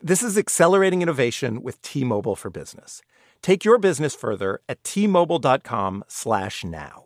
This is accelerating innovation with T-Mobile for Business. Take your business further at T-Mobile.com/slash-now.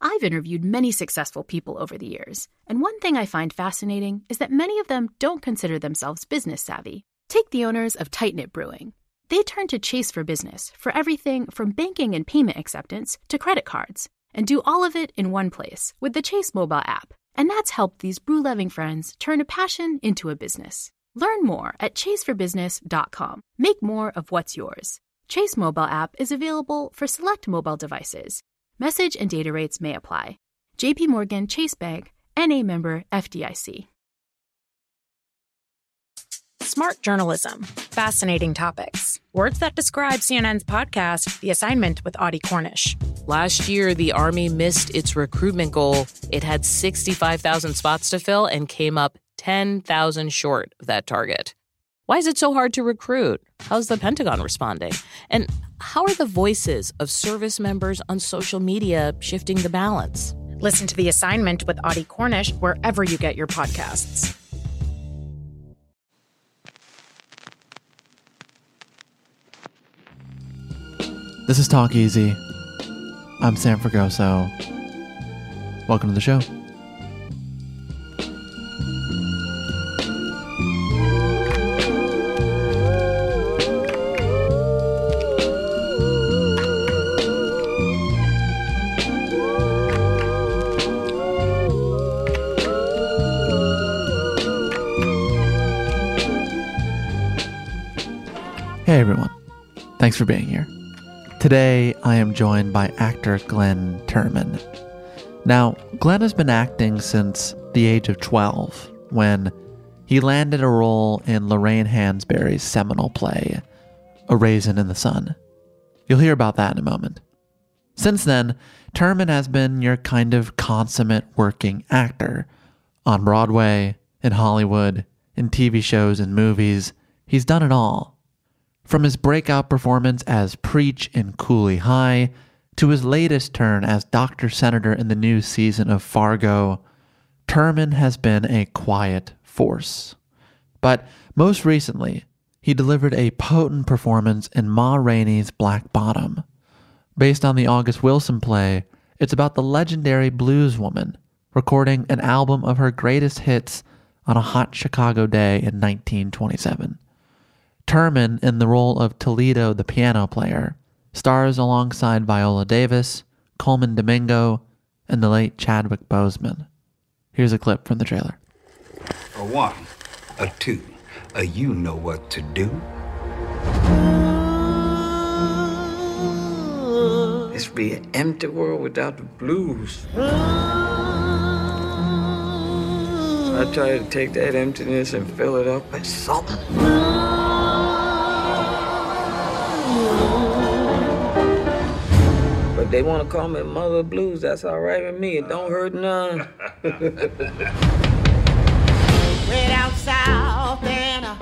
I've interviewed many successful people over the years, and one thing I find fascinating is that many of them don't consider themselves business savvy. Take the owners of Tight Knit Brewing. They turn to Chase for business for everything from banking and payment acceptance to credit cards, and do all of it in one place with the Chase mobile app. And that's helped these brew loving friends turn a passion into a business. Learn more at chaseforbusiness.com. Make more of what's yours. Chase mobile app is available for select mobile devices. Message and data rates may apply. JP Morgan Chase Bank, NA member FDIC. Smart journalism, fascinating topics. Words that describe CNN's podcast, The Assignment with Audie Cornish. Last year, the Army missed its recruitment goal. It had 65,000 spots to fill and came up 10,000 short of that target. Why is it so hard to recruit? How's the Pentagon responding? And how are the voices of service members on social media shifting the balance? Listen to The Assignment with Audie Cornish wherever you get your podcasts. This is Talk Easy. I'm Sam Fragoso. Welcome to the show. Hey everyone. Thanks for being here. Today, I am joined by actor Glynn Turman. Now, Glynn has been acting since the age of 12 when he landed a role in Lorraine Hansberry's seminal play, A Raisin in the Sun. You'll hear about that in a moment. Since then, Turman has been your kind of consummate working actor. On Broadway, in Hollywood, in TV shows and movies, he's done it all. From his breakout performance as Preach in Cooley High to his latest turn as Dr. Senator in the new season of Fargo, Turman has been a quiet force. But most recently, he delivered a potent performance in Ma Rainey's Black Bottom. Based on the August Wilson play, it's about the legendary blues woman recording an album of her greatest hits on a hot Chicago day in 1927. Turman, in the role of Toledo the piano player, stars alongside Viola Davis, Colman Domingo, and the late Chadwick Boseman. Here's a clip from the trailer. A one, a two, a you know what to do. This be an empty world without the blues. I try to take that emptiness and fill it up with something. They want to call me Mother Blues. That's all right with me. It don't hurt none.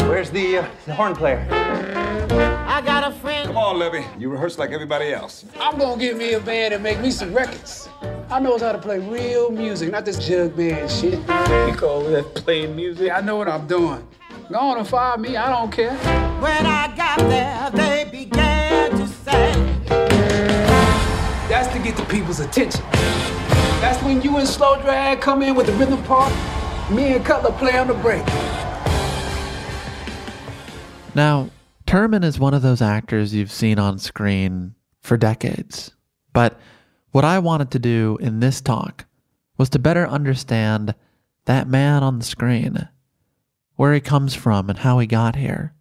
Where's the, uh, the horn player? I got a friend. Come on, Levee. You rehearse like everybody else. I'm gonna get me a band and make me some records. I knows how to play real music, not this jug band shit. You call that playing music? I know what I'm doing. Go on and fire me, I don't care. When I got there, they began to say. Get the people's attention. That's when you and Slow Drag come in with the rhythm part. Me and Cutler play on the break. Now, Turman is one of those actors you've seen on screen for decades. But what I wanted to do in this talk was to better understand that man on the screen, where he comes from and how he got here,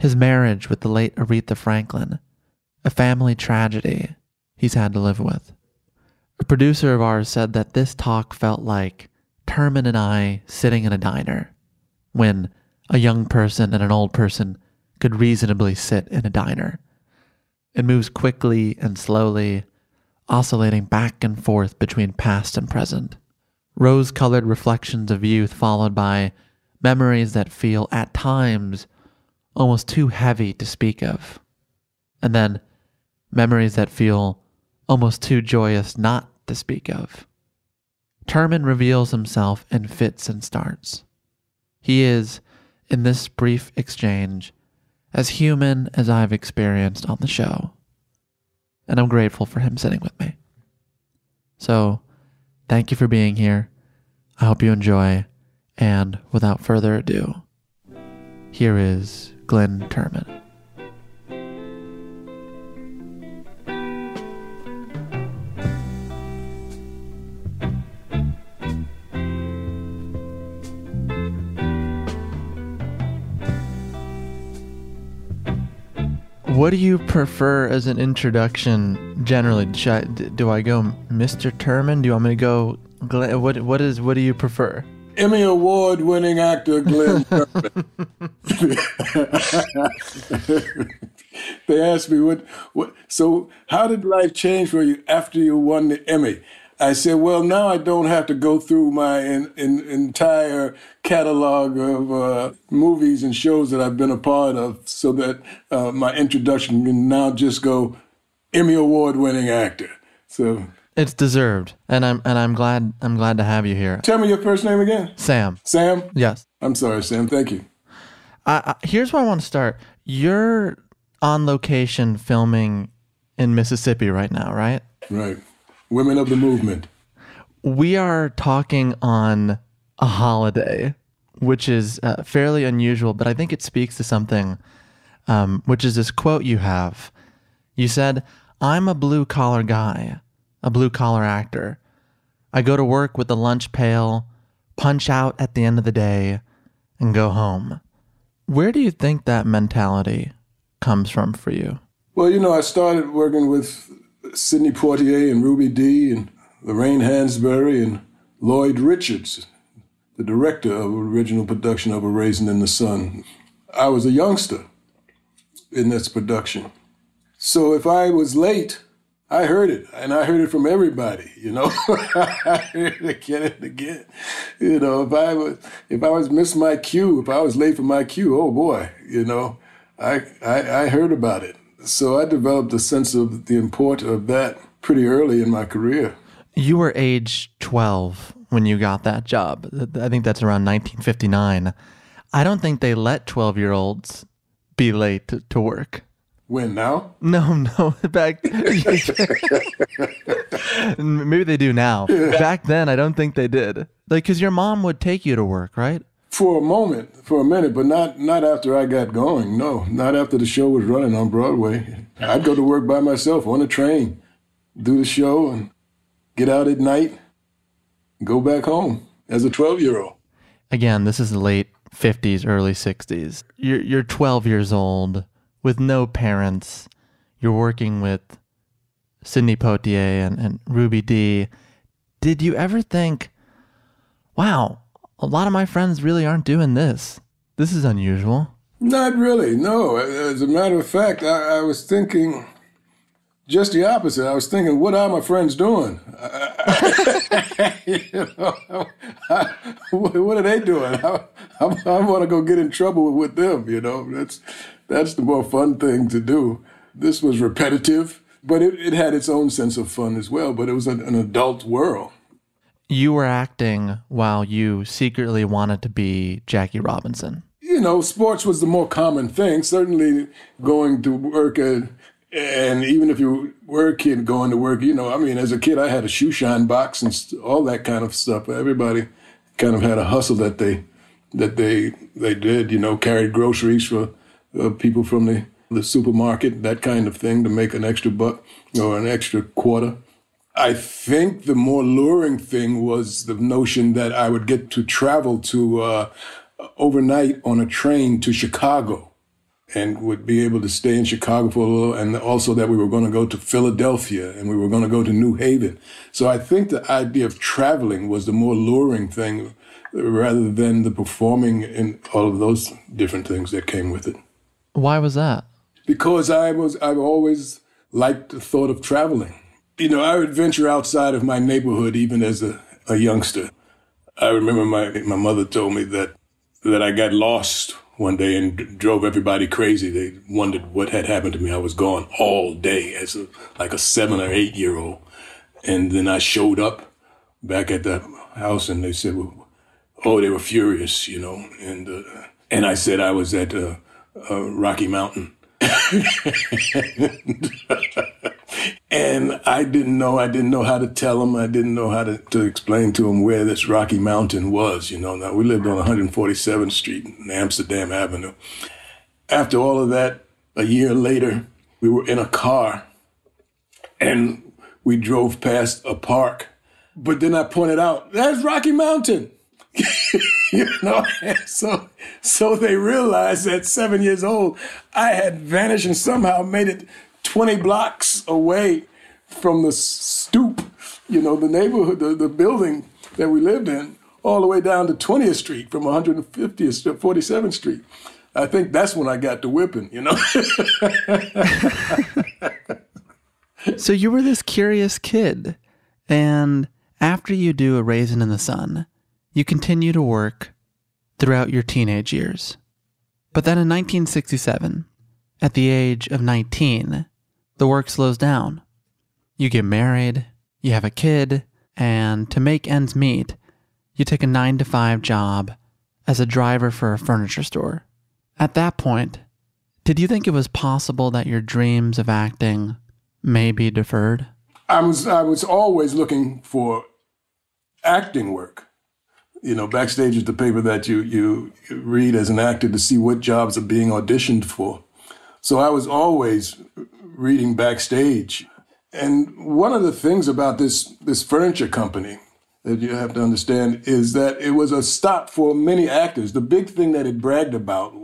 his marriage with the late Aretha Franklin, a family tragedy he's had to live with. A producer of ours said that this talk felt like Turman and I sitting in a diner when a young person and an old person could reasonably sit in a diner. It moves quickly and slowly, oscillating back and forth between past and present. Rose colored reflections of youth, followed by memories that feel at times almost too heavy to speak of. And then memories that feel almost too joyous not to speak of. Turman reveals himself in fits and starts. He is, in this brief exchange, as human as I've experienced on the show. And I'm grateful for him sitting with me. So, thank you for being here. I hope you enjoy. And without further ado, here is Glynn Turman. What do you prefer as an introduction generally? I, do I go Mr. Turman? Do you want me to go Glynn? What what is what do you prefer? Emmy Award winning actor Glynn they asked me what what so how did life change for you after you won the Emmy? I said, well, now I don't have to go through my in, in, entire catalog of uh, movies and shows that I've been a part of, so that uh, my introduction can now just go Emmy award winning actor. So it's deserved, and I'm and I'm glad I'm glad to have you here. Tell me your first name again. Sam. Sam. Yes. I'm sorry, Sam. Thank you. Uh, here's where I want to start. You're on location filming in Mississippi right now, right? Right. Women of the movement. We are talking on a holiday, which is uh, fairly unusual, but I think it speaks to something, um, which is this quote you have. You said, I'm a blue collar guy, a blue collar actor. I go to work with the lunch pail, punch out at the end of the day, and go home. Where do you think that mentality comes from for you? Well, you know, I started working with Sidney Poitier and Ruby Dee and Lorraine Hansberry and Lloyd Richards, the director of original production of A Raisin in the Sun. I was a youngster in this production. So if I was late, I heard it, and I heard it from everybody. You know, I heard it again and again. You know, if I was if I was missed my cue, if I was late for my cue, oh boy, you know, I I, I heard about it. So I developed a sense of the import of that pretty early in my career. You were age 12 when you got that job. I think that's around 1959. I don't think they let 12 year olds be late to, to work. When now? No, no. Back maybe they do now. Back then, I don't think they did. Like, because your mom would take you to work, right? For a moment, for a minute, but not not after I got going. No, not after the show was running on Broadway. I'd go to work by myself on a train, do the show, and get out at night, go back home as a twelve year old. Again, this is the late fifties, early sixties. You're you're twelve years old with no parents. You're working with Sidney Poitier and, and Ruby Dee. Did you ever think, wow, a lot of my friends really aren't doing this. This is unusual. Not really, no. As a matter of fact, I, I was thinking just the opposite. I was thinking, what are my friends doing? you know, what are they doing? I, I, I want to go get in trouble with them. You know, that's that's the more fun thing to do. This was repetitive, but it, it had its own sense of fun as well. But it was an, an adult world you were acting while you secretly wanted to be Jackie Robinson. You know, sports was the more common thing. Certainly going to work and even if you were a kid going to work, you know, I mean, as a kid, I had a shoe shine box and all that kind of stuff. Everybody kind of had a hustle that they that they they did. You know, carried groceries for uh, people from the the supermarket, that kind of thing, to make an extra buck or an extra quarter. I think the more luring thing was the notion that I would get to travel to uh, overnight on a train to Chicago. and would be able to stay in Chicago for a little, and also that we were going to go to Philadelphia and we were going to go to New Haven. So I think the idea of traveling was the more luring thing rather than the performing and all of those different things that came with it. Why was that? Because I was, I've always liked the thought of traveling. You know, I would venture outside of my neighborhood even as a, a youngster. I remember my, my mother told me that, that I got lost one day and drove everybody crazy. They wondered what had happened to me. I was gone all day as a, like a seven or eight year old. And then I showed up back at the house and they said, well, oh, they were furious, you know. And, uh, and I said I was at uh, uh, Rocky Mountain. and I didn't know, I didn't know how to tell them. I didn't know how to, to explain to them where this Rocky Mountain was. You know, now we lived on 147th Street in Amsterdam Avenue. After all of that, a year later, we were in a car and we drove past a park. But then I pointed out, that's Rocky Mountain. you know, so so they realized at seven years old, I had vanished and somehow made it 20 blocks away from the stoop, you know, the neighborhood, the, the building that we lived in, all the way down to 20th Street from 150th to 47th Street. I think that's when I got the whipping, you know. so you were this curious kid, and after you do a raisin in the sun, you continue to work throughout your teenage years. But then in 1967, at the age of 19, the work slows down. You get married, you have a kid, and to make ends meet, you take a 9 to 5 job as a driver for a furniture store. At that point, did you think it was possible that your dreams of acting may be deferred? I was I was always looking for acting work you know, backstage is the paper that you, you read as an actor to see what jobs are being auditioned for. So I was always reading backstage. And one of the things about this, this furniture company that you have to understand is that it was a stop for many actors. The big thing that it bragged about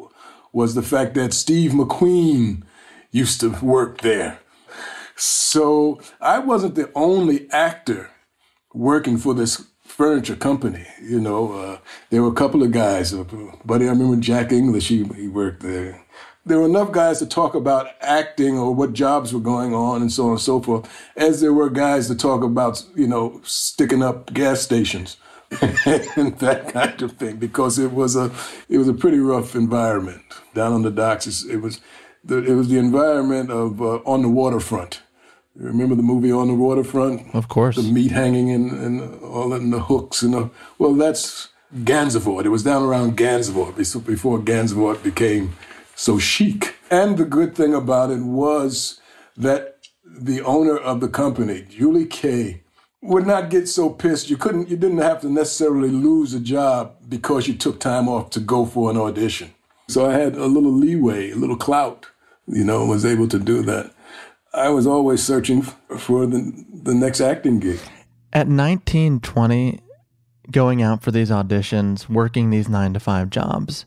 was the fact that Steve McQueen used to work there. So I wasn't the only actor working for this furniture company. You know, uh, there were a couple of guys. Uh, buddy, I remember Jack English. He he worked there. There were enough guys to talk about acting or what jobs were going on and so on and so forth, as there were guys to talk about, you know, sticking up gas stations and that kind of thing. Because it was a it was a pretty rough environment down on the docks. It was the, it was the environment of uh, on the waterfront You Remember the movie On the Waterfront? Of course. The meat hanging in, and all in the hooks and the, well, that's Gansevoort. It was down around Gansevoort before Gansevoort became so chic. And the good thing about it was that the owner of the company, Julie Kay, would not get so pissed. You couldn't, you didn't have to necessarily lose a job because you took time off to go for an audition. So I had a little leeway, a little clout, you know, and was able to do that. I was always searching for the, the next acting gig. At 19, 20, going out for these auditions, working these nine to five jobs,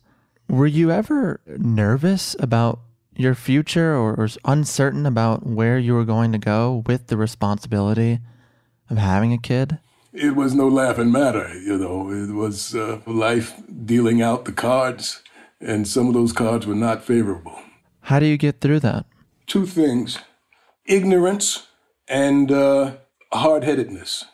were you ever nervous about your future or, or uncertain about where you were going to go with the responsibility of having a kid? It was no laughing matter, you know. It was uh, life dealing out the cards, and some of those cards were not favorable. How do you get through that? Two things ignorance and uh, hard headedness.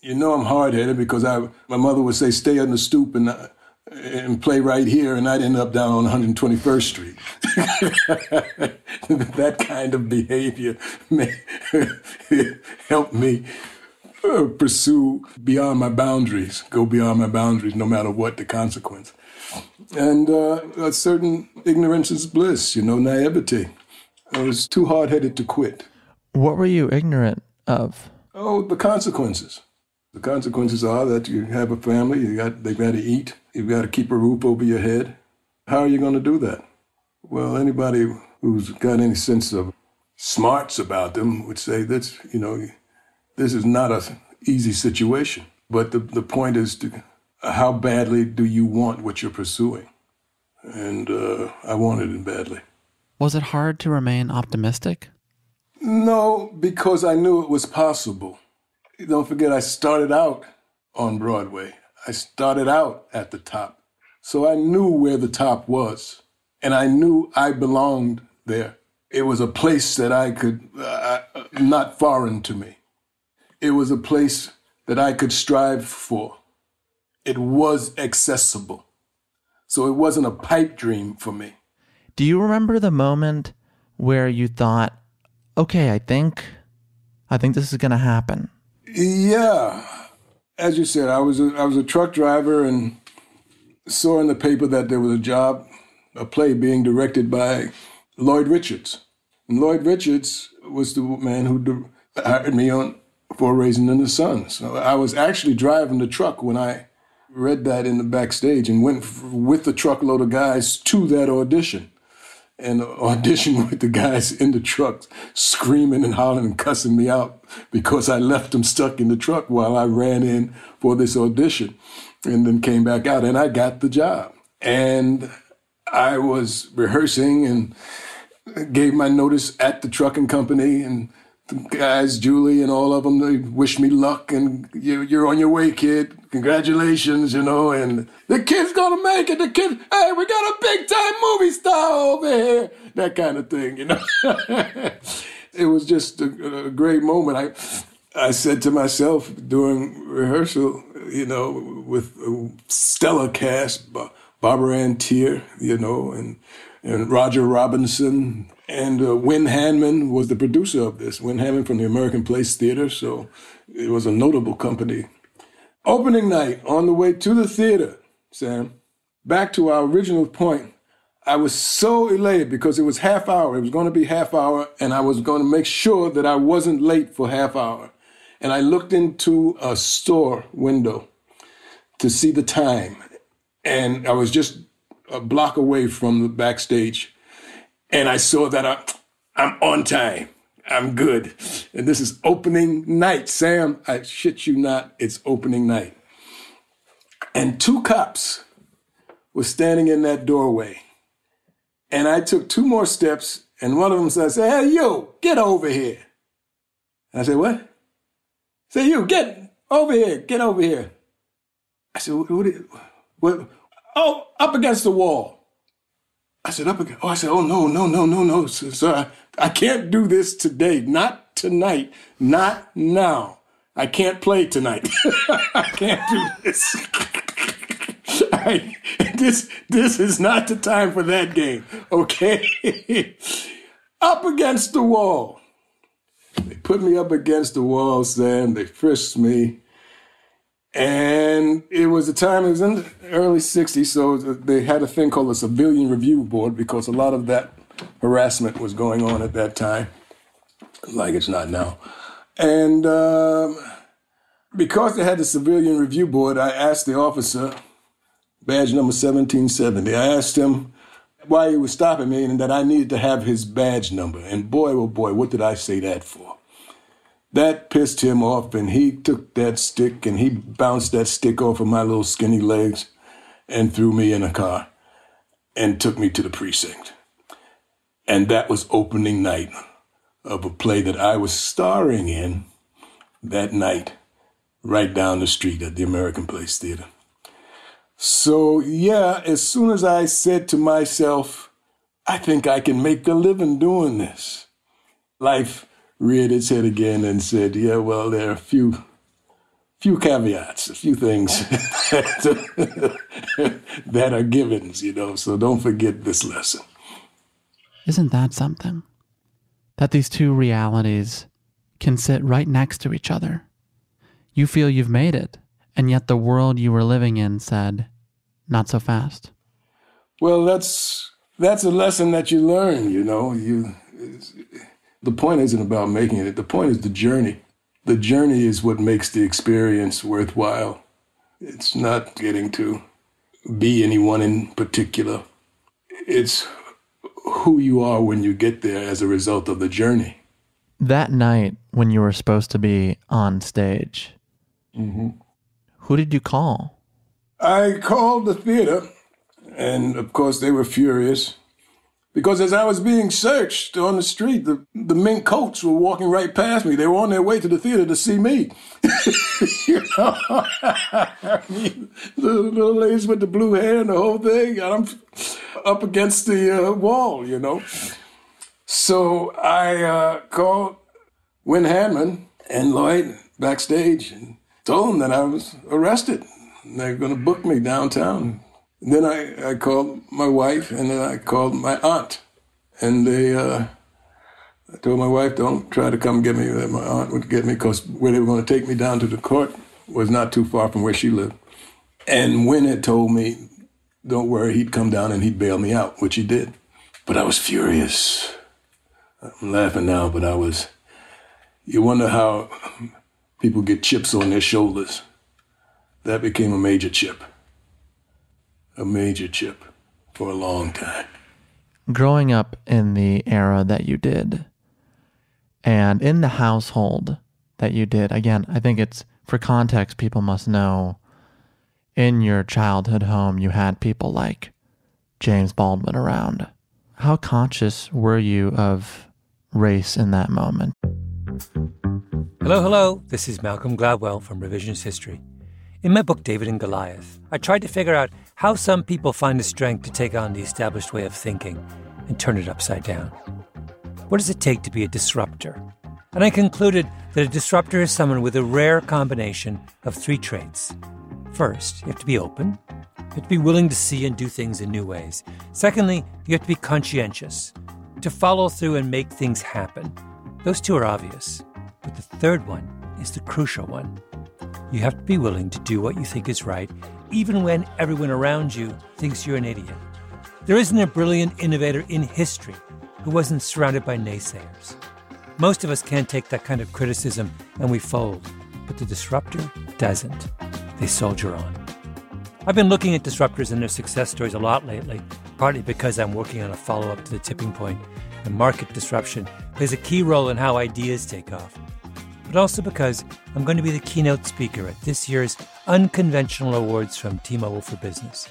You know, I'm hard headed because I, my mother would say, stay on the stoop and, uh, and play right here, and I'd end up down on 121st Street. that kind of behavior may help me uh, pursue beyond my boundaries, go beyond my boundaries, no matter what the consequence. And uh, a certain ignorance is bliss, you know, naivety. I was too hard headed to quit. What were you ignorant of? Oh, the consequences. The consequences are that you have a family, you got they've got to eat, you've got to keep a roof over your head. How are you going to do that? Well, anybody who's got any sense of smarts about them would say that's you know this is not an easy situation. But the the point is to how badly do you want what you're pursuing? And uh, I wanted it badly. Was it hard to remain optimistic? No, because I knew it was possible. Don't forget, I started out on Broadway. I started out at the top. So I knew where the top was, and I knew I belonged there. It was a place that I could, uh, uh not foreign to me. It was a place that I could strive for. It was accessible. So it wasn't a pipe dream for me. Do you remember the moment where you thought, okay, I think, I think this is going to happen? Yeah. As you said, I was a, I was a truck driver and saw in the paper that there was a job, a play being directed by Lloyd Richards. And Lloyd Richards was the man who hired me on for Raisin in the Sun. So I was actually driving the truck when I read that in the backstage and went with the truckload of guys to that audition and audition with the guys in the truck screaming and hollering and cussing me out because I left them stuck in the truck while I ran in for this audition and then came back out and I got the job. And I was rehearsing and gave my notice at the trucking company and the guys, Julie and all of them, they wish me luck and you're on your way, kid. Congratulations, you know, and the kid's gonna make it. The kid, hey, we got a big time movie star over here. That kind of thing, you know. it was just a, a, great moment. I, I said to myself during rehearsal, you know, with a stellar cast, Barbara Ann Teer, you know, and and Roger Robinson, and uh, Wynn Handman was the producer of this. Wynn Handman from the American Place Theater, so it was a notable company. Opening night, on the way to the theater, Sam, back to our original point, I was so elated because it was half hour. It was going to be half hour, and I was going to make sure that I wasn't late for half hour. And I looked into a store window to see the time, and I was just a block away from the backstage and I saw that I, I'm on time. I'm good. And this is opening night, Sam. I shit you not, it's opening night. And two cops were standing in that doorway. And I took two more steps, and one of them said, Hey, yo, get over here. And I said, What? Say, you, get over here, get over here. I said, What? what, what? Oh, up against the wall. I said, up again. Oh, I said, oh, no, no, no, no, no, sir. I, I can't do this today. Not tonight. Not now. I can't play tonight. I can't do this. I, this this is not the time for that game. Okay, up against the wall. They put me up against the wall, Sam. They frisked me. And it was a time, it was in the early 60s, so they had a thing called the Civilian Review Board because a lot of that harassment was going on at that time, like it's not now. And um, because they had the Civilian Review Board, I asked the officer, badge number 1770, I asked him why he was stopping me and that I needed to have his badge number. And boy, oh boy, what did I say that for? That pissed him off, and he took that stick and he bounced that stick off of my little skinny legs and threw me in a car and took me to the precinct. And that was opening night of a play that I was starring in that night, right down the street at the American Place Theater. So, yeah, as soon as I said to myself, I think I can make a living doing this, life reared its head again and said, "Yeah, well, there are a few, few caveats, a few things that, that are givens, you know. So don't forget this lesson." Isn't that something? That these two realities can sit right next to each other. You feel you've made it, and yet the world you were living in said, "Not so fast." Well, that's that's a lesson that you learn. You know, you the point isn't about making it. The point is the journey. The journey is what makes the experience worthwhile. It's not getting to be anyone in particular. It's who you are when you get there as a result of the journey. That night when you were supposed to be on stage, mm-hmm. who did you call? I called the theater, and of course, they were furious Because as I was being searched on the street, the, the mink coats were walking right past me. They were on their way to the theater to see me. you know? the little ladies with the blue hair and the whole thing. I'm up against the uh, wall, you know. So I uh, called Wynn Handman and Lloyd backstage and told them that I was arrested. They're going to book me downtown. Then I, I called my wife and then I called my aunt. And they, uh, I told my wife, don't try to come get me. My aunt would get me because where they were going to take me down to the court was not too far from where she lived. And Wynn had told me, don't worry, he'd come down and he'd bail me out, which he did. But I was furious. I'm laughing now, but I was. You wonder how people get chips on their shoulders. That became a major chip. A major chip for a long time. Growing up in the era that you did, and in the household that you did, again, I think it's for context, people must know in your childhood home, you had people like James Baldwin around. How conscious were you of race in that moment? Hello, hello. This is Malcolm Gladwell from Revisionist History. In my book, David and Goliath, I tried to figure out how some people find the strength to take on the established way of thinking and turn it upside down. What does it take to be a disruptor? And I concluded that a disruptor is someone with a rare combination of three traits. First, you have to be open. You have to be willing to see and do things in new ways. Secondly, you have to be conscientious, to follow through and make things happen. Those two are obvious. But the third one is the crucial one. You have to be willing to do what you think is right, even when everyone around you thinks you're an idiot. There isn't a brilliant innovator in history who wasn't surrounded by naysayers. Most of us can't take that kind of criticism and we fold, but the disruptor doesn't. They soldier on. I've been looking at disruptors and their success stories a lot lately, partly because I'm working on a follow up to the tipping point, and market disruption plays a key role in how ideas take off but also because I'm going to be the keynote speaker at this year's Unconventional Awards from T Mobile for Business.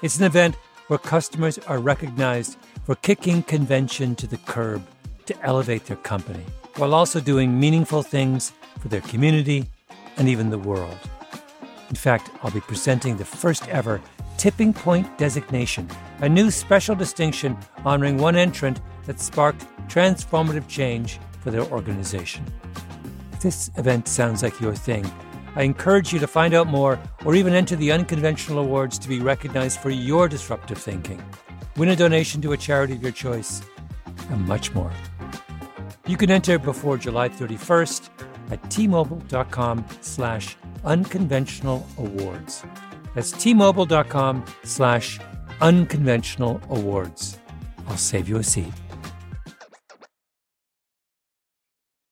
It's an event where customers are recognized for kicking convention to the curb to elevate their company, while also doing meaningful things for their community and even the world. In fact, I'll be presenting the first ever Tipping Point designation, a new special distinction honoring one entrant that sparked transformative change for their organization this event sounds like your thing, I encourage you to find out more or even enter the unconventional awards to be recognized for your disruptive thinking. Win a donation to a charity of your choice, and much more. You can enter before July 31st at tmobile.com slash unconventional awards. That's tmobile.com slash unconventional awards. I'll save you a seat.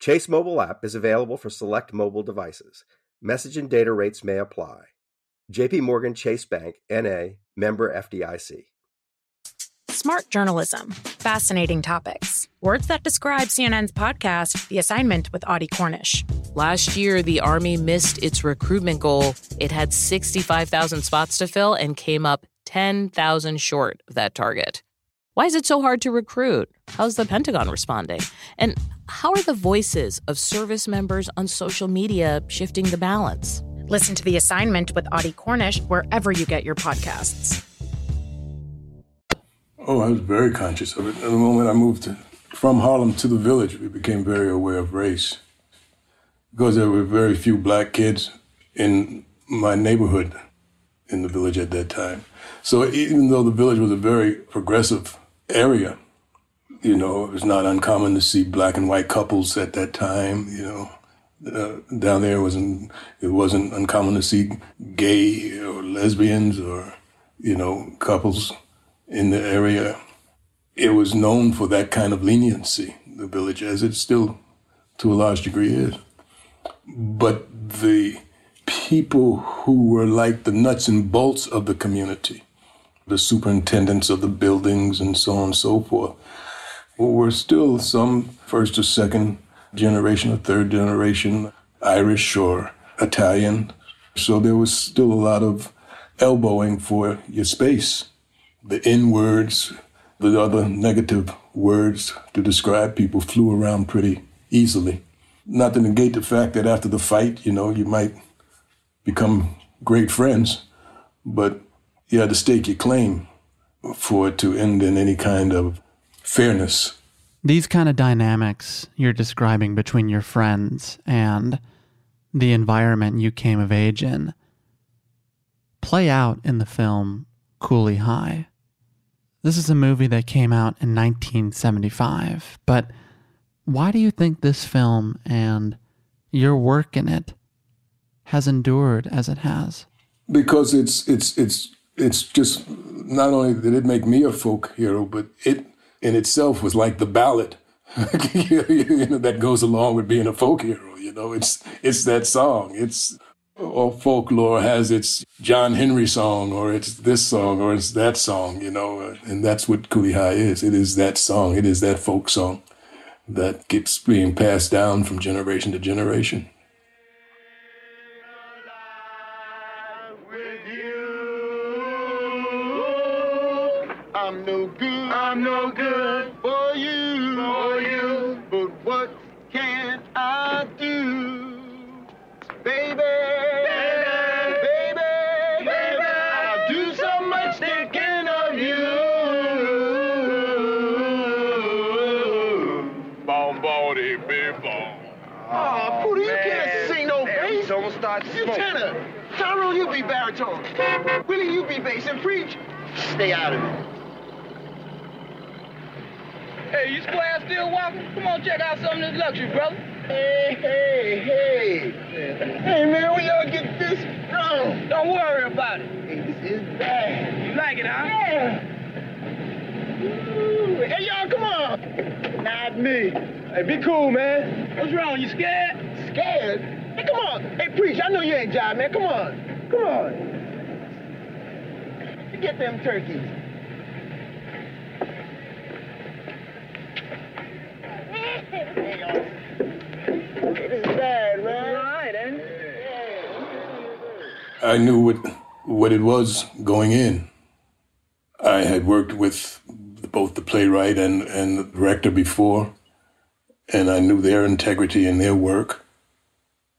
Chase mobile app is available for select mobile devices. Message and data rates may apply. JP Morgan Chase Bank NA member FDIC. Smart journalism. Fascinating topics. Words that describe CNN's podcast, The Assignment with Audie Cornish. Last year, the Army missed its recruitment goal. It had 65,000 spots to fill and came up 10,000 short of that target. Why is it so hard to recruit? How's the Pentagon responding? And how are the voices of service members on social media shifting the balance? Listen to The Assignment with Audie Cornish wherever you get your podcasts. Oh, I was very conscious of it. At the moment I moved to, from Harlem to the village, we became very aware of race because there were very few black kids in my neighborhood in the village at that time. So even though the village was a very progressive area, you know, it was not uncommon to see black and white couples at that time. You know, uh, down there wasn't it wasn't uncommon to see gay or lesbians or you know couples in the area. it was known for that kind of leniency, the village, as it still to a large degree is. But the people who were like the nuts and bolts of the community, the superintendents of the buildings and so on and so forth, were still some first or second generation or third generation Irish or Italian. So there was still a lot of elbowing for your space. The N words, the other negative words to describe people flew around pretty easily. Not to negate the fact that after the fight, you know, you might become great friends, but you had to stake your claim for it to end in any kind of fairness. These kind of dynamics you're describing between your friends and the environment you came of age in play out in the film Cooley High. This is a movie that came out in 1975, but why do you think this film and your work in it has endured as it has? Because it's it's it's it's just not only did it make me a folk hero, but it in itself was like the ballad you know, that goes along with being a folk hero. You know, it's it's that song. It's or folklore has its John Henry song, or it's this song, or it's that song. You know, and that's what Cooley High is. It is that song. It is that folk song that keeps being passed down from generation to generation. I'm no good for you, for you. But what can I do, baby? Baby, baby, baby, I do so much thinking of you. Bon, body, bon. Ah, oh, Pootie, you can't sing no bass. Don't start You tenor. Tyrone, you be baritone. Willie, you be bass. And preach, stay out of it. Hey, you square still walking? Come on, check out some of this luxury, brother. Hey, hey, hey. Hey, man, we all get this wrong. Don't worry about it. Hey, this is bad. You like it, huh? Yeah. Ooh. Hey, y'all, come on. Not me. Hey, be cool, man. What's wrong? You scared? Scared? Hey, come on. Hey, preach. I know you ain't jive, man. Come on. Come on. Get them turkeys. I knew what what it was going in. I had worked with both the playwright and, and the director before, and I knew their integrity and their work.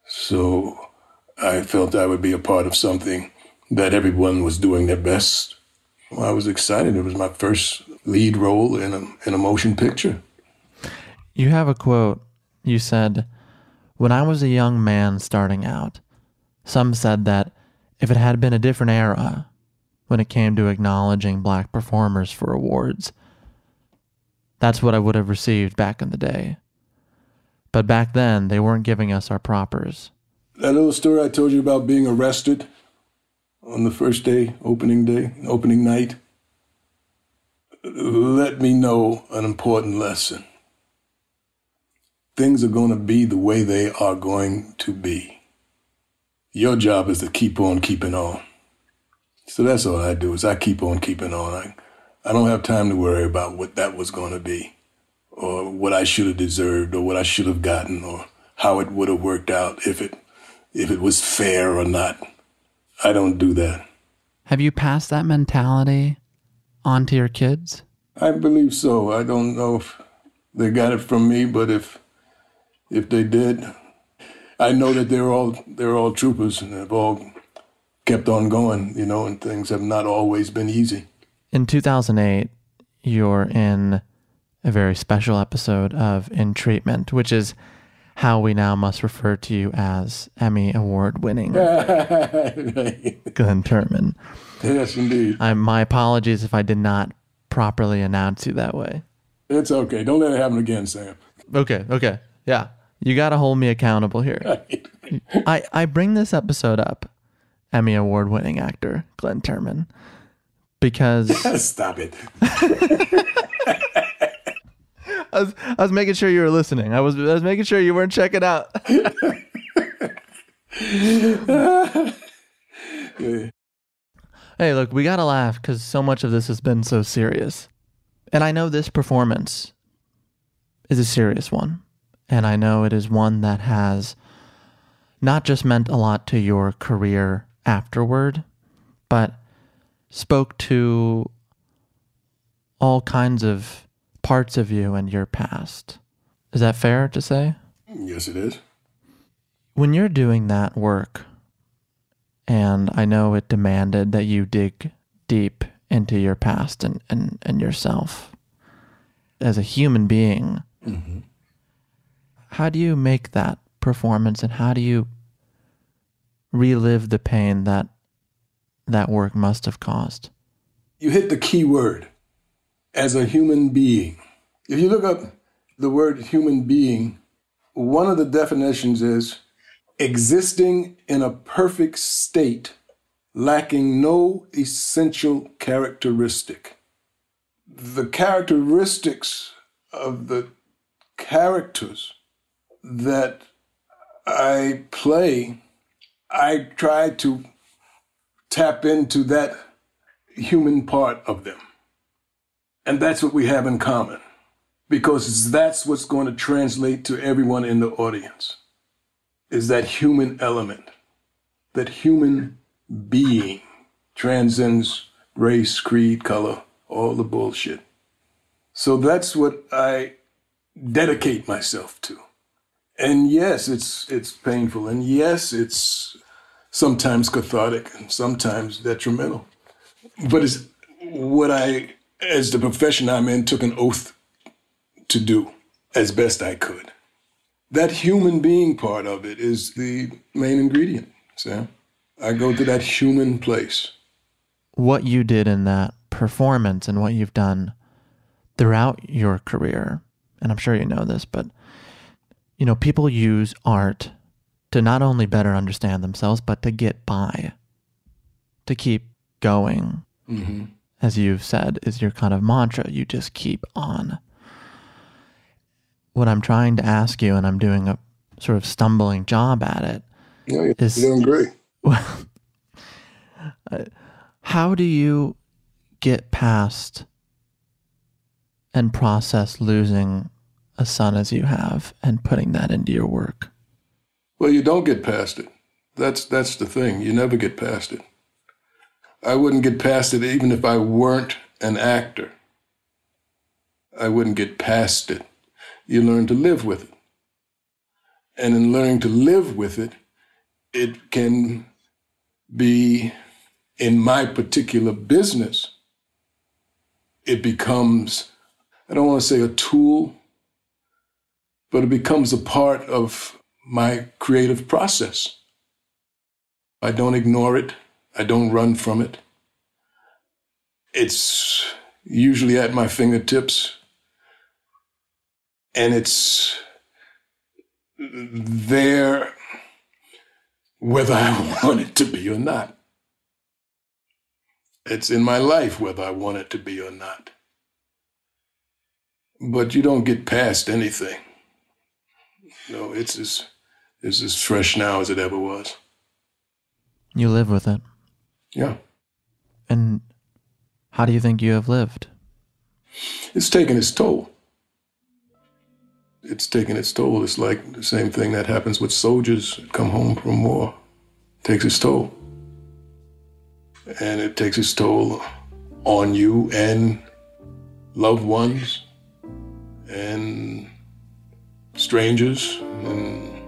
So I felt I would be a part of something that everyone was doing their best. I was excited. It was my first lead role in a, in a motion picture. You have a quote. You said, When I was a young man starting out, some said that if it had been a different era when it came to acknowledging black performers for awards, that's what I would have received back in the day. But back then, they weren't giving us our propers. That little story I told you about being arrested on the first day, opening day, opening night, let me know an important lesson. Things are going to be the way they are going to be. Your job is to keep on keeping on. So that's all I do is I keep on keeping on. I, I don't have time to worry about what that was going to be or what I should have deserved or what I should have gotten or how it would have worked out if it if it was fair or not. I don't do that. Have you passed that mentality on to your kids? I believe so. I don't know if they got it from me, but if if they did, I know that they're all they're all troopers and have all kept on going, you know, and things have not always been easy. In 2008, you're in a very special episode of In Treatment, which is how we now must refer to you as Emmy Award winning Glynn Turman. Yes, indeed. I, my apologies if I did not properly announce you that way. It's okay. Don't let it happen again, Sam. Okay, okay. Yeah. You got to hold me accountable here. Right. I, I bring this episode up, Emmy Award winning actor Glynn Turman, because Stop it. I was, I was making sure you were listening. I was I was making sure you weren't checking out. Hey, look, we gotta laugh because so much of this has been so serious, and I know this performance is a serious one, and I know it is one that has not just meant a lot to your career afterward, but spoke to all kinds of parts of you and your past. Is that fair to say? Yes, it is. When you're doing that work, and I know it demanded that you dig deep into your past and, and, and yourself as a human being, Mm-hmm. How do you make that performance and how do you relive the pain that that work must have caused? You hit the key word as a human being. If you look up the word human being, one of the definitions is existing in a perfect state, lacking no essential characteristic. The characteristics of the characters that I play, I try to tap into that human part of them. And that's what we have in common because that's what's going to translate to everyone in the audience is that human element, that human being transcends race, creed, color, all the bullshit. So that's what I dedicate myself to. And yes, it's it's painful and yes, it's sometimes cathartic and sometimes detrimental. But it's what I as the profession I'm in took an oath to do as best I could that human being part of it is the main ingredient, Sam. I go to that human place. What you did in that performance and what you've done throughout your career, and I'm sure you know this, but you know, people use art to not only better understand themselves, but to get by, to keep going. Mm-hmm. As you've said, is your kind of mantra. You just keep on what I'm trying to ask you, and I'm doing a sort of stumbling job at it. Yeah, you're is, doing great. Well, uh, how do you get past and process losing a son as you have and putting that into your work? Well, you don't get past it. That's that's the thing. You never get past it. I wouldn't get past it even if I weren't an actor. I wouldn't get past it you learn to live with it. And in learning to live with it, it can be, in my particular business, it becomes, I don't want to say a tool, but it becomes a part of my creative process. I don't ignore it. I don't run from it. It's usually at my fingertips and it's there whether I want it to be or not. It's in my life whether I want it to be or not. But you don't get past anything. No, it's as it's as fresh now as it ever was. You live with it. Yeah. And how do you think you have lived? It's taken its toll it's taken its toll. It's like the same thing that happens with soldiers come home from war. It takes its toll. And it takes its toll on you and loved ones and strangers and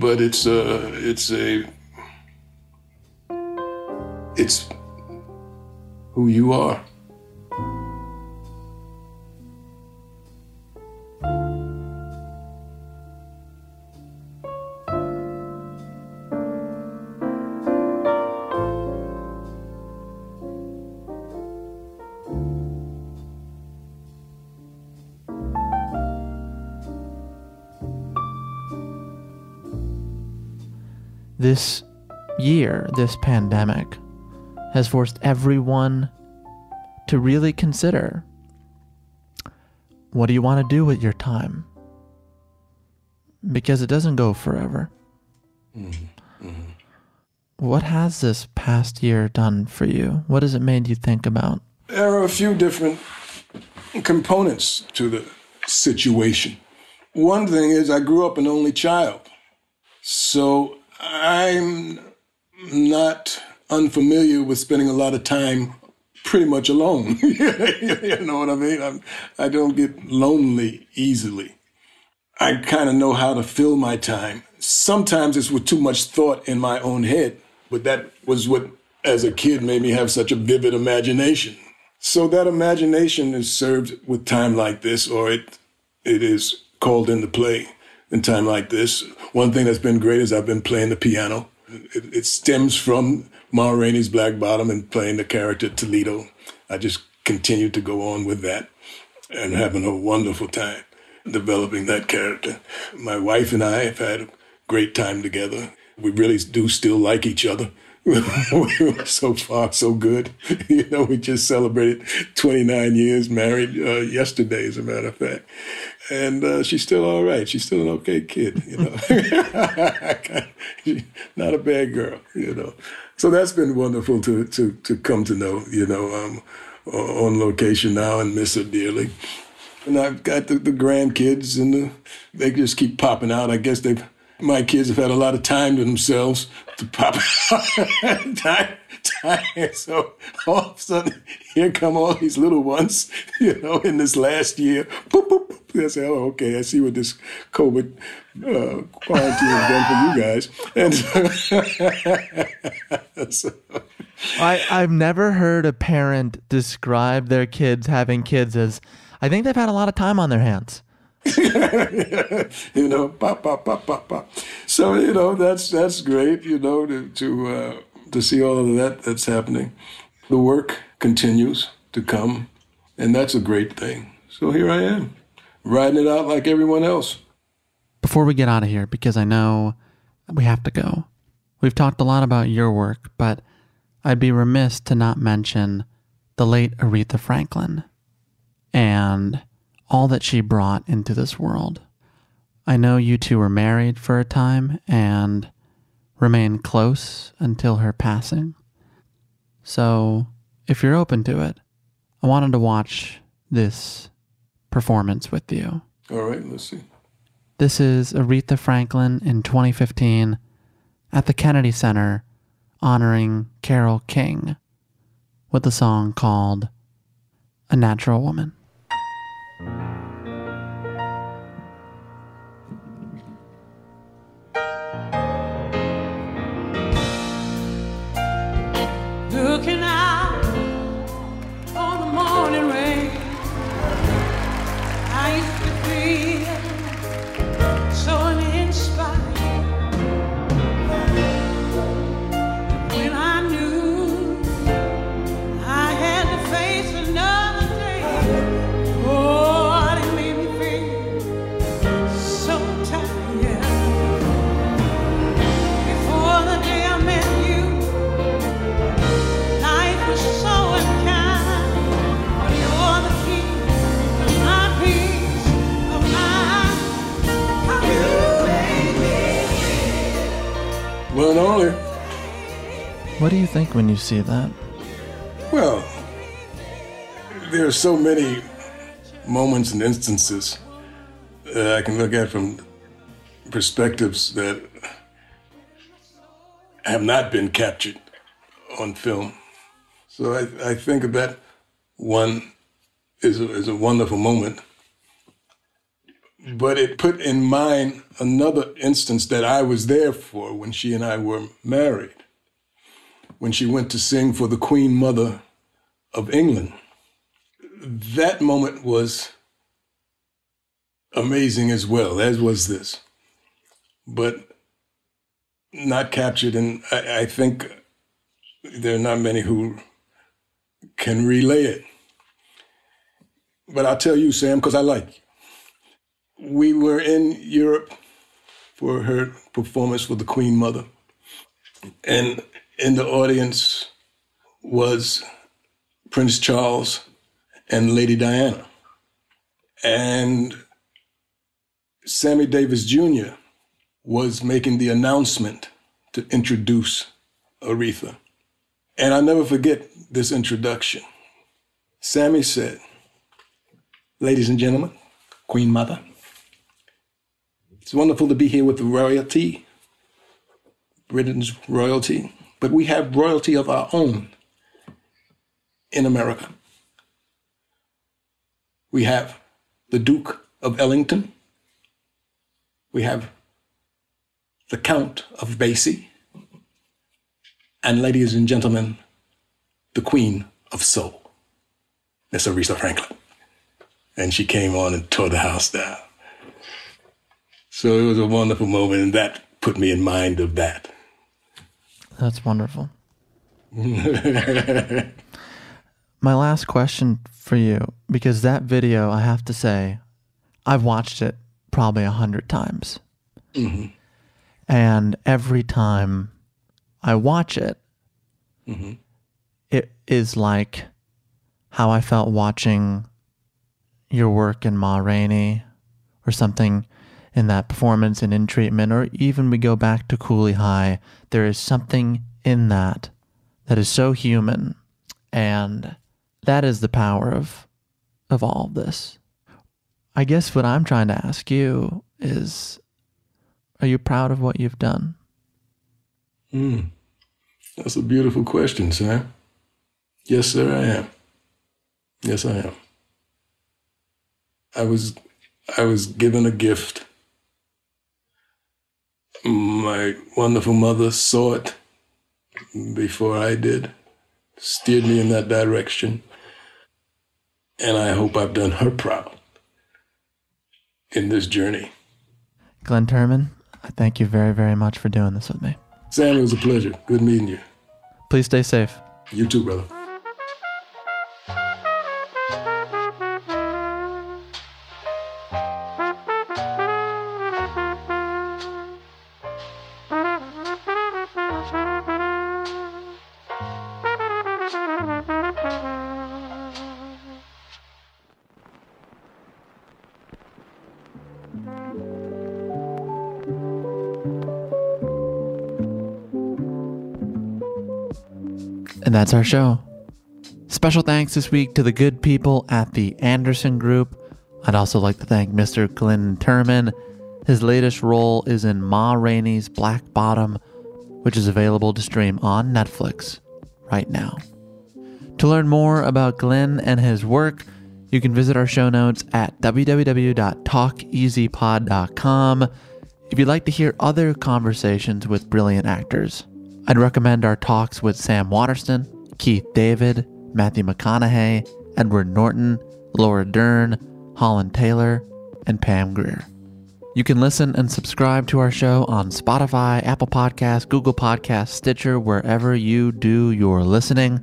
but it's a it's a it's who you are this year, this pandemic, has forced everyone to really consider what do you want to do with your time? Because it doesn't go forever. Mm-hmm. What has this past year done for you? What has it made you think about? There are a few different components to the situation. One thing is, I grew up an only child. So I'm not unfamiliar with spending a lot of time pretty much alone. you know what I mean? I'm, I do not get lonely easily. I kind of know how to fill my time. Sometimes it's with too much thought in my own head, but that was what, as a kid, made me have such a vivid imagination. So that imagination is served with time like this, or it it is called into play in time like this. One thing that's been great is I've been playing the piano. It, it stems from Ma Rainey's Black Bottom and playing the character Toledo. I just continued to go on with that and having a wonderful time developing that character. My wife and I have had a great time together. We really do still like each other. so far, so good. You know, we just celebrated 29 years married uh, yesterday, as a matter of fact. And uh, she's still all right. She's still an okay kid, you know. Not a bad girl, you know. So that's been wonderful to, to, to come to know, you know, um, on location now and miss her dearly. And I've got the, the grandkids, and the, they just keep popping out. I guess they've my kids have had a lot of time to themselves to pop time, time. So all of a sudden, here come all these little ones, you know, in this last year. Boop, boop, boop. I say, oh, okay, I see what this COVID uh, quarantine has done for you guys. And so, I, I've never heard a parent describe their kids having kids as, I think they've had a lot of time on their hands. you know, pop, pop, pop, pop, pop. So you know that's that's great. You know to to uh, to see all of that that's happening. The work continues to come, and that's a great thing. So here I am, riding it out like everyone else. Before we get out of here, because I know we have to go, we've talked a lot about your work, but I'd be remiss to not mention the late Aretha Franklin and all that she brought into this world. I know you two were married for a time and remained close until her passing. So, if you're open to it, I wanted to watch this performance with you. All right, let's see. This is Aretha Franklin in 2015 at the Kennedy Center honoring Carole King with a song called A Natural Woman. What do you think when you see that? Well, there are so many moments and instances that I can look at from perspectives that have not been captured on film. So I, I think that one is a, is a wonderful moment. But it put in mind another instance that I was there for when she and I were married, when she went to sing for the Queen Mother of England. That moment was amazing as well, as was this, but not captured. And I, I think there are not many who can relay it. But I'll tell you, Sam, because I like you. We were in Europe for her performance for the Queen Mother. And in the audience was Prince Charles and Lady Diana. And Sammy Davis Jr. was making the announcement to introduce Aretha. And I never forget this introduction. Sammy said, Ladies and gentlemen, Queen Mother, it's wonderful to be here with the royalty, Britain's royalty, but we have royalty of our own in America. We have the Duke of Ellington. We have the Count of Basie. And ladies and gentlemen, the Queen of Soul, Miss Aretha Franklin. And she came on and tore the house down. So it was a wonderful moment, and that put me in mind of that. That's wonderful. My last question for you, because that video, I have to say, I've watched it probably a hundred times. Mhm. And every time I watch it, Mhm. it is like how I felt watching your work in Ma Rainey or something in that performance and in treatment, or even we go back to Cooley High. There is something in that that is so human. And that is the power of of all of this. I guess what I'm trying to ask you is are you proud of what you've done? Mm. That's a beautiful question, Sam. Yes, sir, I am. Yes, I am. I was I was given a gift. My wonderful mother saw it before I did, steered me in that direction, and I hope I've done her proud in this journey. Glynn Turman, I thank you very, very much for doing this with me. Sam, it was a pleasure. Good meeting you. Please stay safe. You too, brother. That's our show. Special thanks this week to the good people at the Anderson Group. I'd also like to thank Mr. Glynn Turman. His latest role is in Ma Rainey's Black Bottom, which is available to stream on Netflix right now. To learn more about Glynn and his work, you can visit our show notes at www.talkeasypod.com. If you'd like to hear other conversations with brilliant actors, I'd recommend our talks with Sam Waterston, Keith David, Matthew McConaughey, Edward Norton, Laura Dern, Holland Taylor, and Pam Grier. You can listen and subscribe to our show on Spotify, Apple Podcasts, Google Podcasts, Stitcher, wherever you do your listening.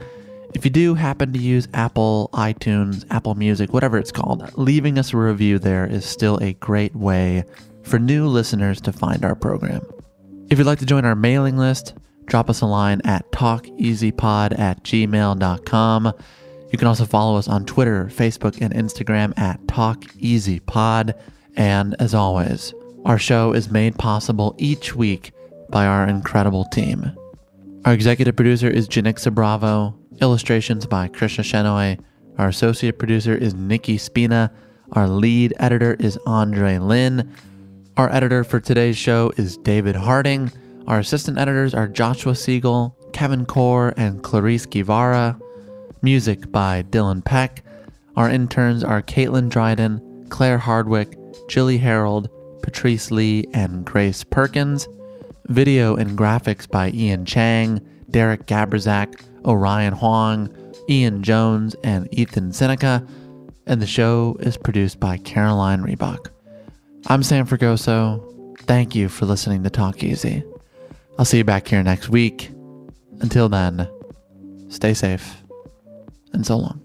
If you do happen to use Apple, iTunes, Apple Music, whatever it's called, leaving us a review there is still a great way for new listeners to find our program. If you'd like to join our mailing list, drop us a line at talkeasypod at gmail.com. You can also follow us on Twitter, Facebook, and Instagram at talkeasypod. And as always, our show is made possible each week by our incredible team. Our executive producer is Janixa Bravo, illustrations by Krisha Shenoy. Our associate producer is Nikki Spina. Our lead editor is Andre Lin. Our editor for today's show is David Harding. Our assistant editors are Joshua Siegel, Kevin Core, and Clarice Guevara. Music by Dylan Peck. Our interns are Caitlin Dryden, Claire Hardwick, Jilly Harold, Patrice Lee, and Grace Perkins. Video and graphics by Ian Chang, Derek Gabrizak, Orion Huang, Ian Jones, and Ethan Seneca. And the show is produced by Caroline Reebok. I'm Sam Fragoso. Thank you for listening to Talk Easy. I'll see you back here next week. Until then, stay safe and so long.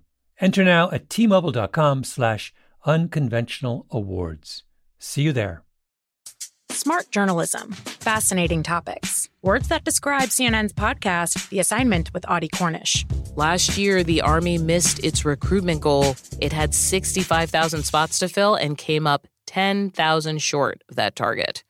Enter now at tmobile.com slash unconventional awards. See you there. Smart journalism, fascinating topics, words that describe CNN's podcast, The Assignment with Audie Cornish. Last year, the Army missed its recruitment goal. It had 65,000 spots to fill and came up 10,000 short of that target.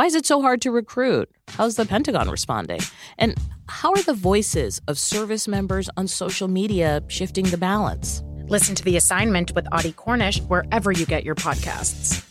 Why is it so hard to recruit? How's the Pentagon responding? And how are the voices of service members on social media shifting the balance? Listen to The Assignment with Audie Cornish wherever you get your podcasts.